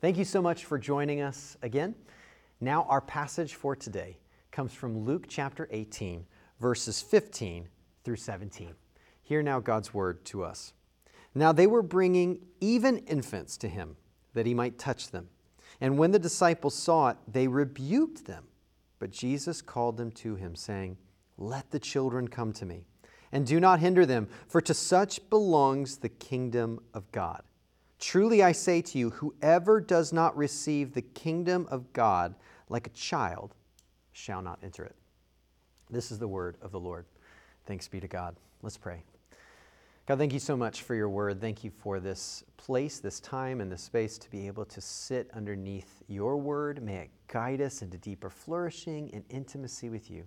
Thank you so much for joining us again. Now, our passage for today comes from Luke chapter 18, verses 15 through 17. Hear now God's word to us. Now, they were bringing even infants to him that he might touch them. And when the disciples saw it, they rebuked them. But Jesus called them to him, saying, Let the children come to me, and do not hinder them, for to such belongs the kingdom of God. Truly I say to you, whoever does not receive the kingdom of God like a child shall not enter it. This is the word of the Lord. Thanks be to God. Let's pray. God, thank you so much for your word. Thank you for this place, this time, and this space to be able to sit underneath your word. May it guide us into deeper flourishing and intimacy with you.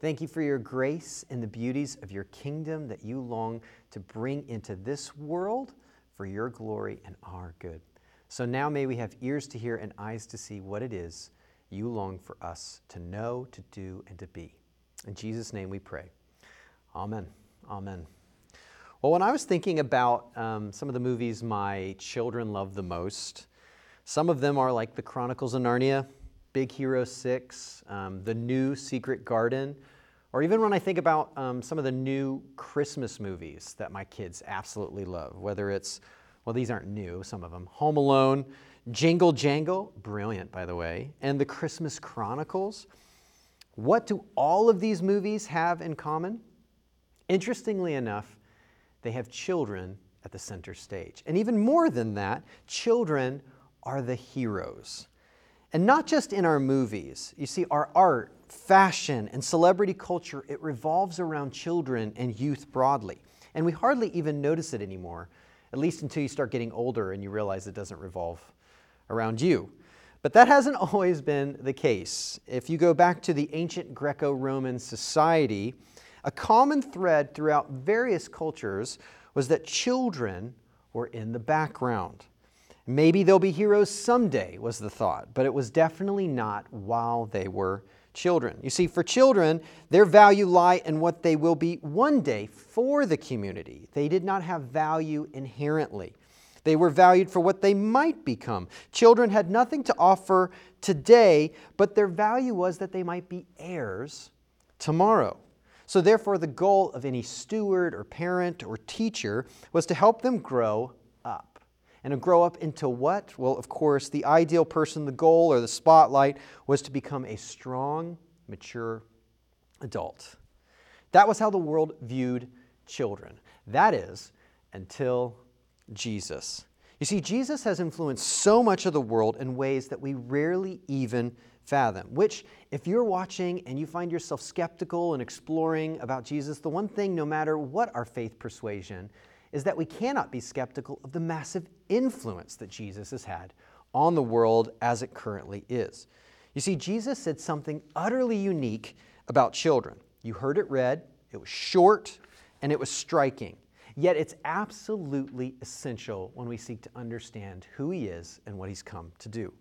Thank you for your grace and the beauties of your kingdom that you long to bring into this world for your glory and our good. So now may we have ears to hear and eyes to see what it is you long for us to know, to do, and to be. In Jesus' name we pray. Amen. Amen. Well, when I was thinking about um, some of the movies my children love the most, some of them are like The Chronicles of Narnia, Big Hero 6, um, The New Secret Garden, or even when I think about um, some of the new Christmas movies that my kids absolutely love, whether it's, well, these aren't new, some of them, Home Alone, Jingle Jangle, brilliant by the way, and The Christmas Chronicles. What do all of these movies have in common? Interestingly enough, they have children at the center stage. And even more than that, children are the heroes. And not just in our movies. You see, our art, fashion, and celebrity culture, it revolves around children and youth broadly. And we hardly even notice it anymore, at least until you start getting older and you realize it doesn't revolve around you. But that hasn't always been the case. If you go back to the ancient Greco Roman society, a common thread throughout various cultures was that children were in the background. Maybe they'll be heroes someday, was the thought, but it was definitely not while they were children. You see, for children, their value lie in what they will be one day for the community. They did not have value inherently. They were valued for what they might become. Children had nothing to offer today, but their value was that they might be heirs tomorrow. So, therefore, the goal of any steward or parent or teacher was to help them grow up. And to grow up into what? Well, of course, the ideal person, the goal or the spotlight was to become a strong, mature adult. That was how the world viewed children. That is, until Jesus. You see, Jesus has influenced so much of the world in ways that we rarely even fathom. Which, if you're watching and you find yourself skeptical and exploring about Jesus, the one thing, no matter what our faith persuasion, is that we cannot be skeptical of the massive influence that Jesus has had on the world as it currently is. You see, Jesus said something utterly unique about children. You heard it read, it was short, and it was striking. Yet it's absolutely essential when we seek to understand who he is and what he's come to do.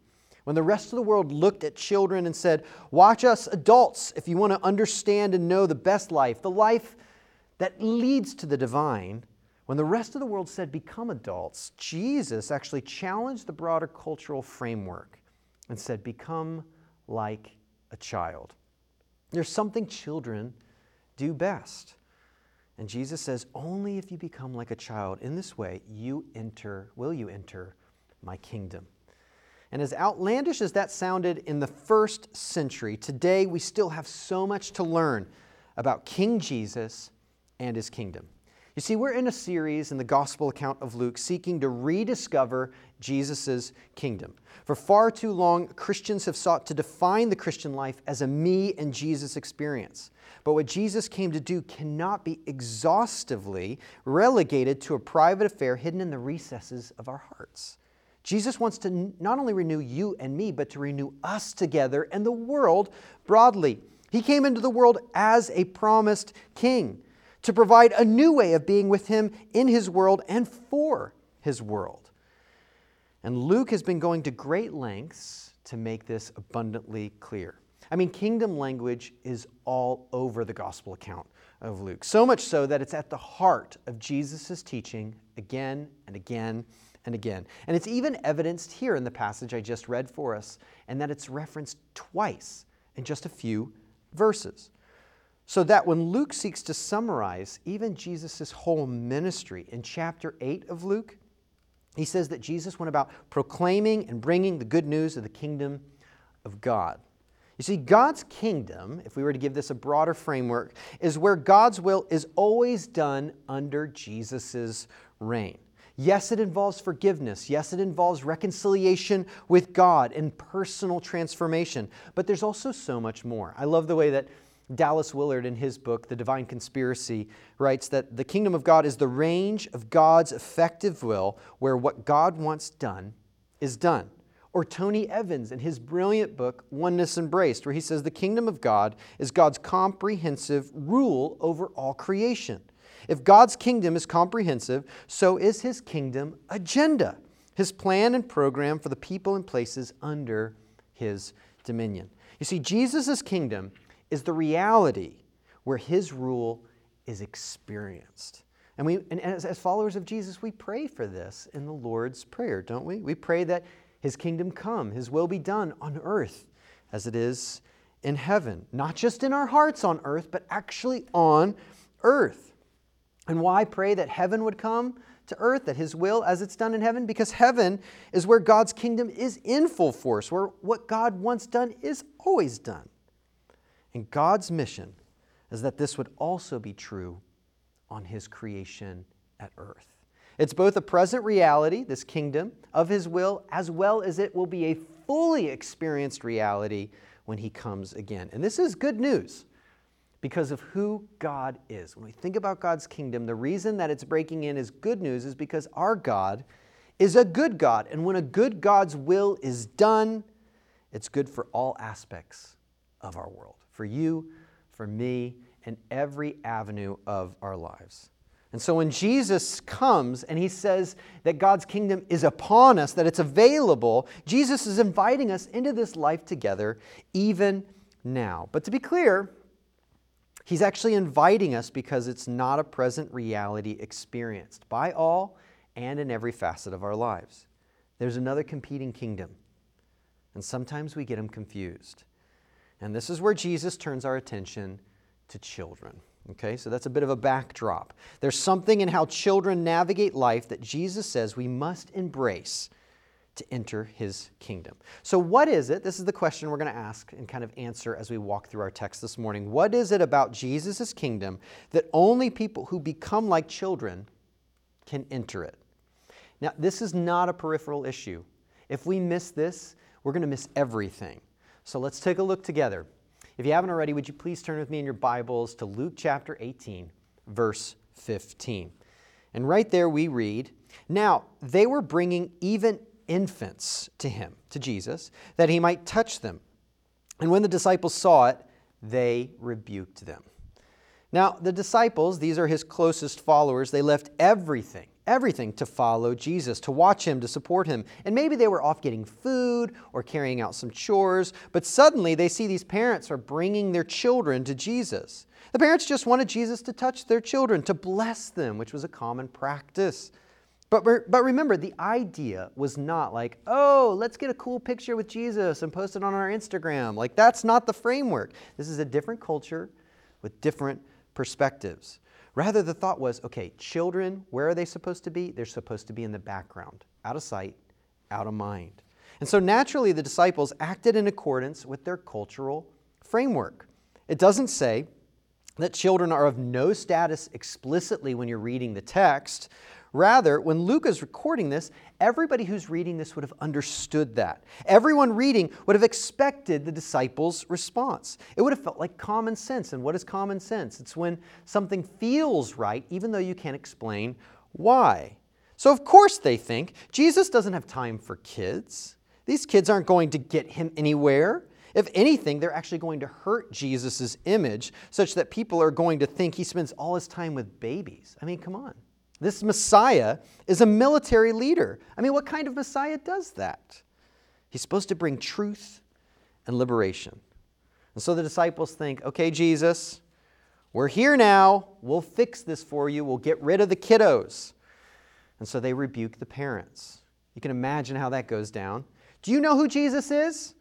When the rest of the world looked at children and said, Watch us adults if you want to understand and know the best life, the life that leads to the divine, when the rest of the world said, Become adults, Jesus actually challenged the broader cultural framework and said, Become like a child. There's something children do best. And Jesus says, Only if you become like a child in this way, you enter, will you enter my kingdom. And as outlandish as that sounded in the first century, today we still have so much to learn about King Jesus and his kingdom. You see, we're in a series in the gospel account of Luke seeking to rediscover Jesus' kingdom. For far too long, Christians have sought to define the Christian life as a me and Jesus experience. But what Jesus came to do cannot be exhaustively relegated to a private affair hidden in the recesses of our hearts. Jesus wants to not only renew you and me, but to renew us together and the world broadly. He came into the world as a promised king to provide a new way of being with him in his world and for his world. And Luke has been going to great lengths to make this abundantly clear. I mean, kingdom language is all over the gospel account of Luke, so much so that it's at the heart of Jesus' teaching again and again and again. And it's even evidenced here in the passage I just read for us, and that it's referenced twice in just a few verses. So that when Luke seeks to summarize even Jesus' whole ministry in chapter 8 of Luke, he says that Jesus went about proclaiming and bringing the good news of the kingdom of God. You see, God's kingdom, if we were to give this a broader framework, is where God's will is always done under Jesus' reign. Yes, it involves forgiveness. Yes, it involves reconciliation with God and personal transformation. But there's also so much more. I love the way that Dallas Willard, in his book, The Divine Conspiracy, writes that the kingdom of God is the range of God's effective will where what God wants done is done. Or Tony Evans in his brilliant book, Oneness Embraced, where he says the kingdom of God is God's comprehensive rule over all creation. If God's kingdom is comprehensive, so is his kingdom agenda, his plan and program for the people and places under his dominion. You see, Jesus' kingdom is the reality where his rule is experienced. And, we, and as, as followers of Jesus, we pray for this in the Lord's Prayer, don't we? We pray that his kingdom come, His will be done on earth as it is in heaven. Not just in our hearts on earth, but actually on earth. And why pray that heaven would come to earth, that His will as it's done in heaven? Because heaven is where God's kingdom is in full force, where what God wants done is always done. And God's mission is that this would also be true on His creation at earth. It's both a present reality, this kingdom of His will, as well as it will be a fully experienced reality when He comes again. And this is good news because of who God is. When we think about God's kingdom, the reason that it's breaking in is good news is because our God is a good God. And when a good God's will is done, it's good for all aspects of our world for you, for me, and every avenue of our lives. And so when Jesus comes and he says that God's kingdom is upon us, that it's available, Jesus is inviting us into this life together even now. But to be clear, he's actually inviting us because it's not a present reality experienced by all and in every facet of our lives. There's another competing kingdom, and sometimes we get them confused. And this is where Jesus turns our attention to children. Okay, so that's a bit of a backdrop. There's something in how children navigate life that Jesus says we must embrace to enter his kingdom. So, what is it? This is the question we're going to ask and kind of answer as we walk through our text this morning. What is it about Jesus' kingdom that only people who become like children can enter it? Now, this is not a peripheral issue. If we miss this, we're going to miss everything. So, let's take a look together. If you haven't already, would you please turn with me in your Bibles to Luke chapter 18, verse 15. And right there we read Now they were bringing even infants to him, to Jesus, that he might touch them. And when the disciples saw it, they rebuked them. Now, the disciples, these are his closest followers, they left everything everything to follow Jesus, to watch him, to support him. And maybe they were off getting food or carrying out some chores, but suddenly they see these parents are bringing their children to Jesus. The parents just wanted Jesus to touch their children, to bless them, which was a common practice. But, but remember, the idea was not like, oh, let's get a cool picture with Jesus and post it on our Instagram. Like, that's not the framework. This is a different culture with different perspectives. Rather, the thought was okay, children, where are they supposed to be? They're supposed to be in the background, out of sight, out of mind. And so naturally, the disciples acted in accordance with their cultural framework. It doesn't say that children are of no status explicitly when you're reading the text, Rather, when Luke is recording this, everybody who's reading this would have understood that. Everyone reading would have expected the disciples' response. It would have felt like common sense. And what is common sense? It's when something feels right, even though you can't explain why. So, of course, they think Jesus doesn't have time for kids. These kids aren't going to get him anywhere. If anything, they're actually going to hurt Jesus' image such that people are going to think he spends all his time with babies. I mean, come on. This Messiah is a military leader. I mean, what kind of Messiah does that? He's supposed to bring truth and liberation. And so the disciples think, okay, Jesus, we're here now. We'll fix this for you. We'll get rid of the kiddos. And so they rebuke the parents. You can imagine how that goes down. Do you know who Jesus is?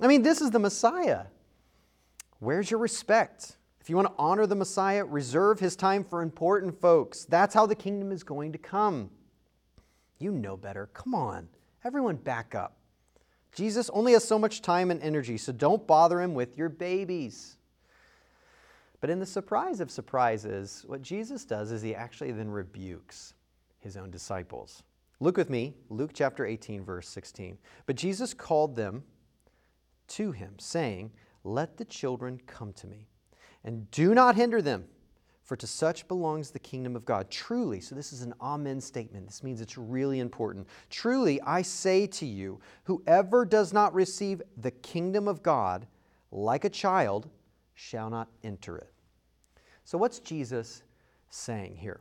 I mean, this is the Messiah. Where's your respect? If you want to honor the Messiah, reserve his time for important folks. That's how the kingdom is going to come. You know better. Come on. Everyone back up. Jesus only has so much time and energy, so don't bother him with your babies. But in the surprise of surprises, what Jesus does is he actually then rebukes his own disciples. Look with me, Luke chapter 18, verse 16. But Jesus called them to him, saying, Let the children come to me, and do not hinder them, for to such belongs the kingdom of God. Truly, so this is an amen statement. This means it's really important. Truly, I say to you, whoever does not receive the kingdom of God like a child shall not enter it. So, what's Jesus saying here?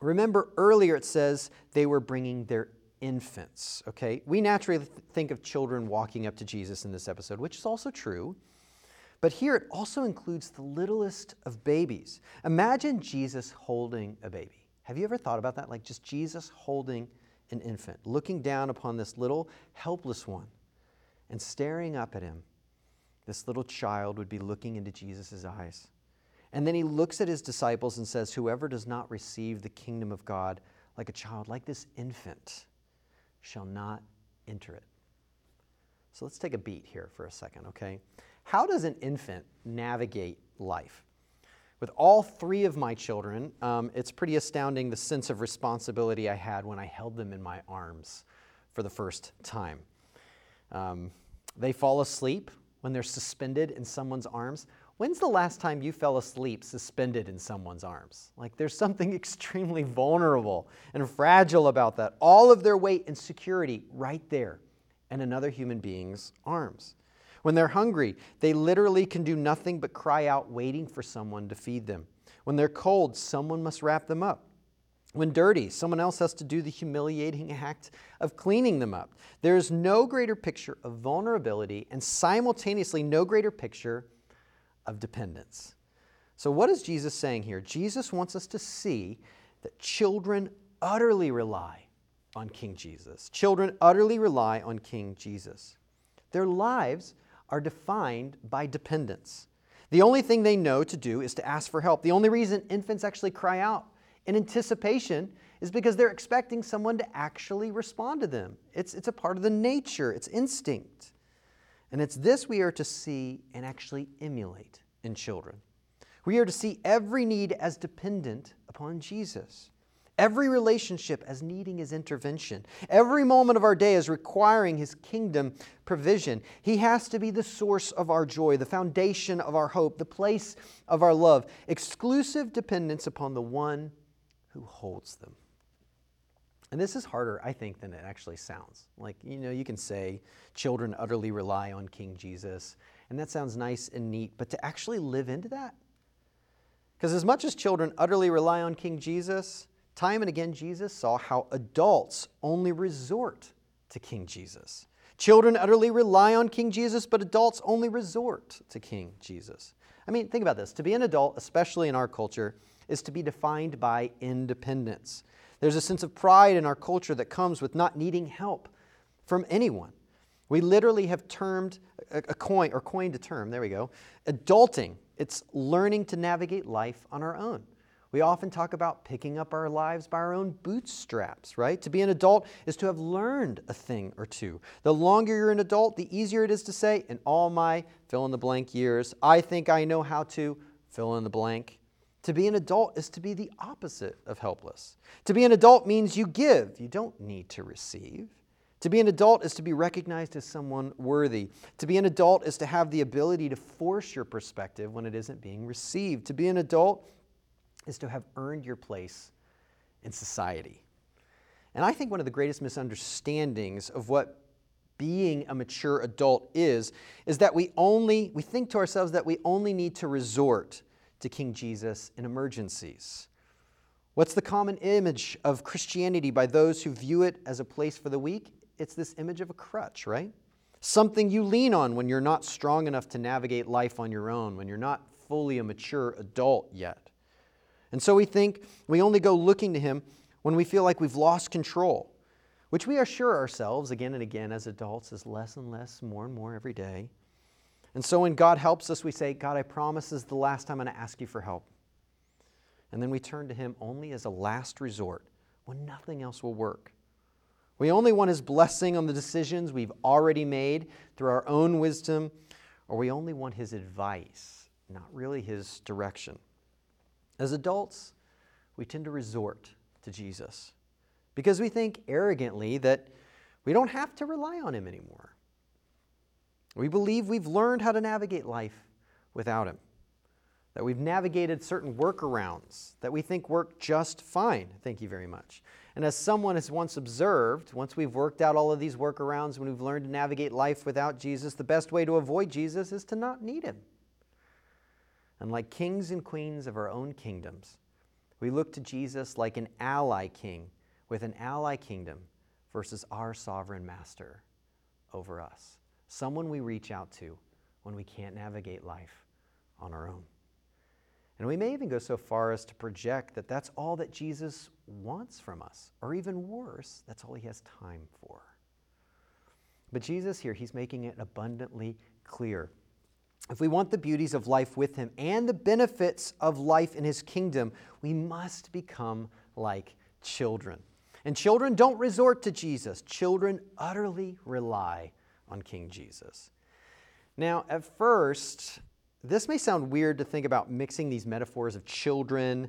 Remember earlier it says they were bringing their infants, okay? We naturally think of children walking up to Jesus in this episode, which is also true. But here it also includes the littlest of babies. Imagine Jesus holding a baby. Have you ever thought about that? Like just Jesus holding an infant, looking down upon this little helpless one and staring up at him. This little child would be looking into Jesus' eyes. And then he looks at his disciples and says, Whoever does not receive the kingdom of God like a child, like this infant, shall not enter it. So let's take a beat here for a second, okay? How does an infant navigate life? With all three of my children, um, it's pretty astounding the sense of responsibility I had when I held them in my arms for the first time. Um, they fall asleep when they're suspended in someone's arms. When's the last time you fell asleep suspended in someone's arms? Like there's something extremely vulnerable and fragile about that. All of their weight and security right there in another human being's arms. When they're hungry, they literally can do nothing but cry out, waiting for someone to feed them. When they're cold, someone must wrap them up. When dirty, someone else has to do the humiliating act of cleaning them up. There is no greater picture of vulnerability and simultaneously no greater picture of dependence. So, what is Jesus saying here? Jesus wants us to see that children utterly rely on King Jesus. Children utterly rely on King Jesus. Their lives are defined by dependence. The only thing they know to do is to ask for help. The only reason infants actually cry out in anticipation is because they're expecting someone to actually respond to them. It's, it's a part of the nature, it's instinct. And it's this we are to see and actually emulate in children. We are to see every need as dependent upon Jesus. Every relationship as needing his intervention. Every moment of our day as requiring his kingdom provision. He has to be the source of our joy, the foundation of our hope, the place of our love. Exclusive dependence upon the one who holds them. And this is harder, I think, than it actually sounds. Like, you know, you can say children utterly rely on King Jesus, and that sounds nice and neat, but to actually live into that? Because as much as children utterly rely on King Jesus, time and again Jesus saw how adults only resort to King Jesus. Children utterly rely on King Jesus, but adults only resort to King Jesus. I mean, think about this. To be an adult, especially in our culture, is to be defined by independence. There's a sense of pride in our culture that comes with not needing help from anyone. We literally have termed a, coin or coined a term, there we go. Adulting. It's learning to navigate life on our own. We often talk about picking up our lives by our own bootstraps, right? To be an adult is to have learned a thing or two. The longer you're an adult, the easier it is to say, in all my fill in the blank years, I think I know how to fill in the blank. To be an adult is to be the opposite of helpless. To be an adult means you give, you don't need to receive. To be an adult is to be recognized as someone worthy. To be an adult is to have the ability to force your perspective when it isn't being received. To be an adult is to have earned your place in society. And I think one of the greatest misunderstandings of what being a mature adult is is that we only we think to ourselves that we only need to resort to King Jesus in emergencies. What's the common image of Christianity by those who view it as a place for the weak? It's this image of a crutch, right? Something you lean on when you're not strong enough to navigate life on your own, when you're not fully a mature adult yet. And so we think we only go looking to Him when we feel like we've lost control, which we assure ourselves again and again as adults is less and less, more and more every day. And so when God helps us, we say, God, I promise this is the last time I'm going to ask you for help. And then we turn to Him only as a last resort when nothing else will work. We only want His blessing on the decisions we've already made through our own wisdom, or we only want His advice, not really His direction. As adults, we tend to resort to Jesus because we think arrogantly that we don't have to rely on Him anymore. We believe we've learned how to navigate life without Him, that we've navigated certain workarounds that we think work just fine. Thank you very much. And as someone has once observed, once we've worked out all of these workarounds, when we've learned to navigate life without Jesus, the best way to avoid Jesus is to not need Him. And like kings and queens of our own kingdoms, we look to Jesus like an ally king with an ally kingdom versus our sovereign master over us someone we reach out to when we can't navigate life on our own. And we may even go so far as to project that that's all that Jesus wants from us, or even worse, that's all he has time for. But Jesus here, he's making it abundantly clear. If we want the beauties of life with him and the benefits of life in his kingdom, we must become like children. And children don't resort to Jesus, children utterly rely on King Jesus. Now, at first, this may sound weird to think about mixing these metaphors of children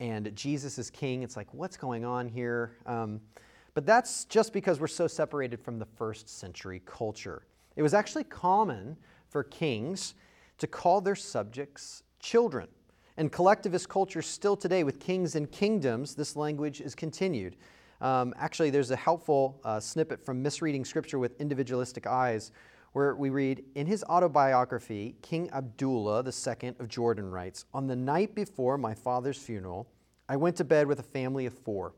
and Jesus as king. It's like, what's going on here? Um, but that's just because we're so separated from the first century culture. It was actually common for kings to call their subjects children. And collectivist culture still today, with kings and kingdoms, this language is continued. Um, actually, there's a helpful uh, snippet from Misreading Scripture with Individualistic Eyes where we read In his autobiography, King Abdullah II of Jordan writes On the night before my father's funeral, I went to bed with a family of four,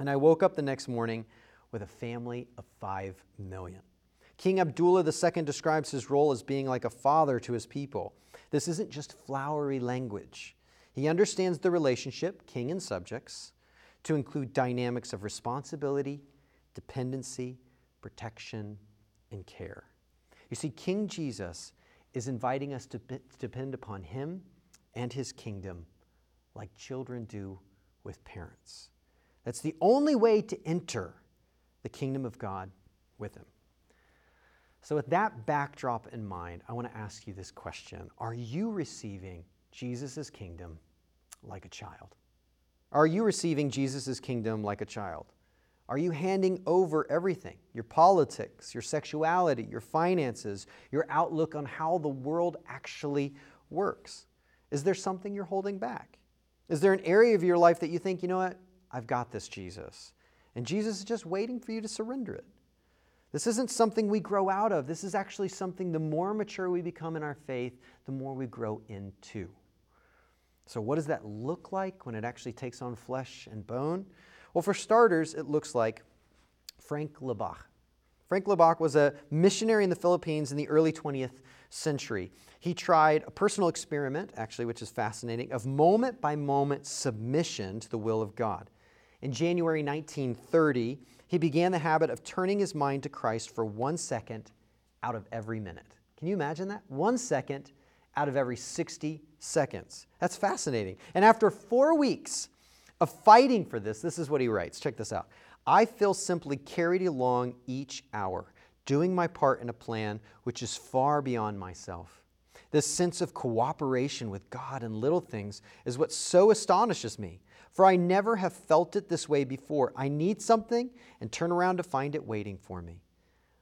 and I woke up the next morning with a family of five million. King Abdullah II describes his role as being like a father to his people. This isn't just flowery language. He understands the relationship, king and subjects, to include dynamics of responsibility, dependency, protection, and care. You see, King Jesus is inviting us to depend upon him and his kingdom like children do with parents. That's the only way to enter the kingdom of God with him. So, with that backdrop in mind, I want to ask you this question Are you receiving Jesus' kingdom like a child? Are you receiving Jesus' kingdom like a child? Are you handing over everything your politics, your sexuality, your finances, your outlook on how the world actually works? Is there something you're holding back? Is there an area of your life that you think, you know what, I've got this, Jesus? And Jesus is just waiting for you to surrender it. This isn't something we grow out of. This is actually something the more mature we become in our faith, the more we grow into. So, what does that look like when it actually takes on flesh and bone? Well, for starters, it looks like Frank Laubach. Frank Laubach was a missionary in the Philippines in the early 20th century. He tried a personal experiment, actually, which is fascinating, of moment by moment submission to the will of God. In January 1930, he began the habit of turning his mind to Christ for one second out of every minute. Can you imagine that? One second out of every 60 seconds. That's fascinating. And after four weeks of fighting for this, this is what he writes. Check this out. I feel simply carried along each hour, doing my part in a plan which is far beyond myself. This sense of cooperation with God in little things is what so astonishes me, for I never have felt it this way before. I need something and turn around to find it waiting for me.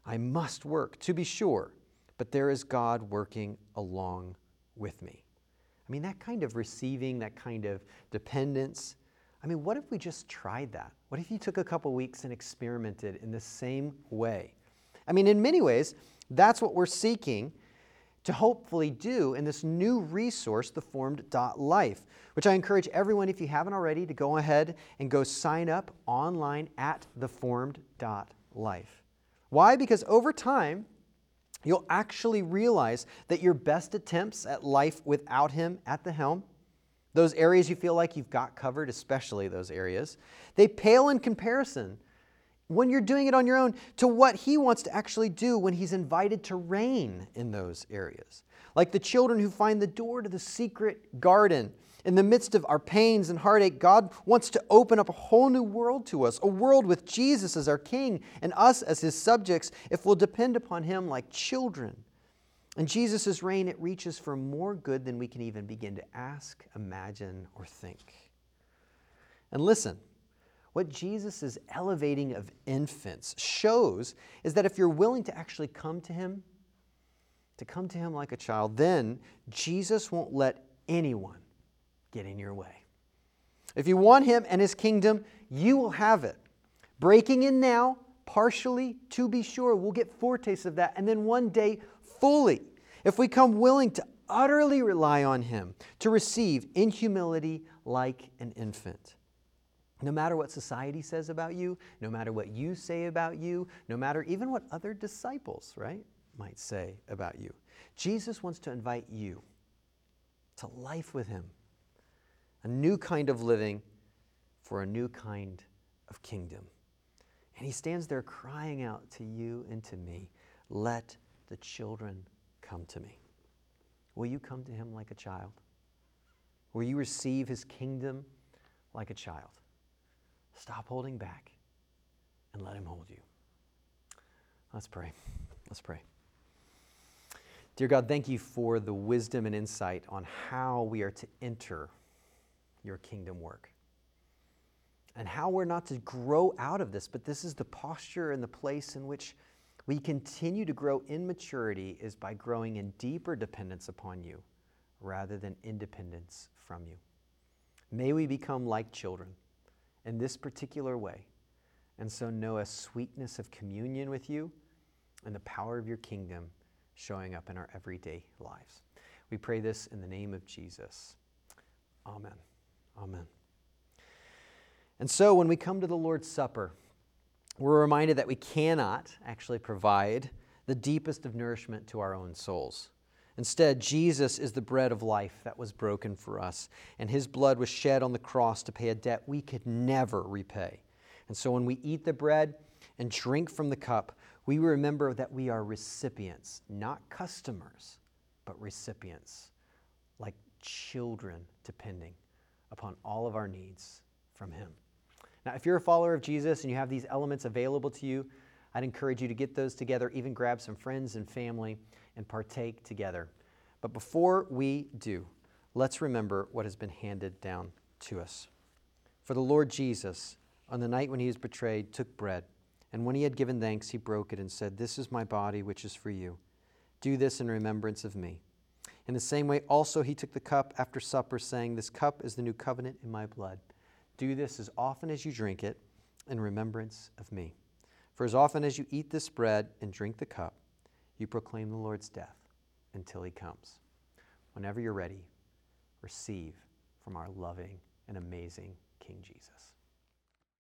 I must work, to be sure, but there is God working along with me. I mean, that kind of receiving, that kind of dependence. I mean, what if we just tried that? What if you took a couple weeks and experimented in the same way? I mean, in many ways, that's what we're seeking to hopefully do in this new resource, the Formed Life, which I encourage everyone, if you haven't already, to go ahead and go sign up online at Life. Why? Because over time, you'll actually realize that your best attempts at life without Him at the helm, those areas you feel like you've got covered, especially those areas, they pale in comparison when you're doing it on your own to what He wants to actually do when He's invited to reign in those areas. Like the children who find the door to the secret garden. In the midst of our pains and heartache, God wants to open up a whole new world to us, a world with Jesus as our King and us as His subjects if we'll depend upon Him like children. And Jesus' reign, it reaches for more good than we can even begin to ask, imagine, or think. And listen, what Jesus elevating of infants shows is that if you're willing to actually come to Him, to come to Him like a child, then Jesus won't let anyone get in your way. If you want Him and His kingdom, you will have it. Breaking in now, partially, to be sure, we'll get foretastes of that, and then one day, fully. If we come willing to utterly rely on Him, to receive in humility like an infant. No matter what society says about you, no matter what you say about you, no matter even what other disciples, right, might say about you. Jesus wants to invite you to life with Him, a new kind of living for a new kind of kingdom. And He stands there crying out to you and to me, Let the children come to me. Will you come to Him like a child? Will you receive His kingdom like a child? Stop holding back and let Him hold you. Let's pray. Let's pray. Dear God, thank you for the wisdom and insight on how we are to enter your kingdom work and how we're not to grow out of this, but this is the posture and the place in which we continue to grow in maturity is by growing in deeper dependence upon you rather than independence from you. May we become like children in this particular way, and so know a sweetness of communion with you and the power of your kingdom showing up in our everyday lives. We pray this in the name of Jesus. Amen. Amen. And so when we come to the Lord's Supper, we're reminded that we cannot actually provide the deepest of nourishment to our own souls. Instead, Jesus is the bread of life that was broken for us, and his blood was shed on the cross to pay a debt we could never repay. And so when we eat the bread and drink from the cup, we remember that we are recipients, not customers, but recipients, like children depending upon all of our needs from him. Now, if you're a follower of Jesus and you have these elements available to you, I'd encourage you to get those together, even grab some friends and family and partake together. But before we do, let's remember what has been handed down to us. For the Lord Jesus, on the night when he was betrayed, took bread, and when he had given thanks, he broke it and said, This is my body, which is for you. Do this in remembrance of me. In the same way, also he took the cup after supper, saying, This cup is the new covenant in my blood. Do this as often as you drink it in remembrance of me. For as often as you eat this bread and drink the cup, you proclaim the Lord's death until he comes. Whenever you're ready, receive from our loving and amazing King Jesus.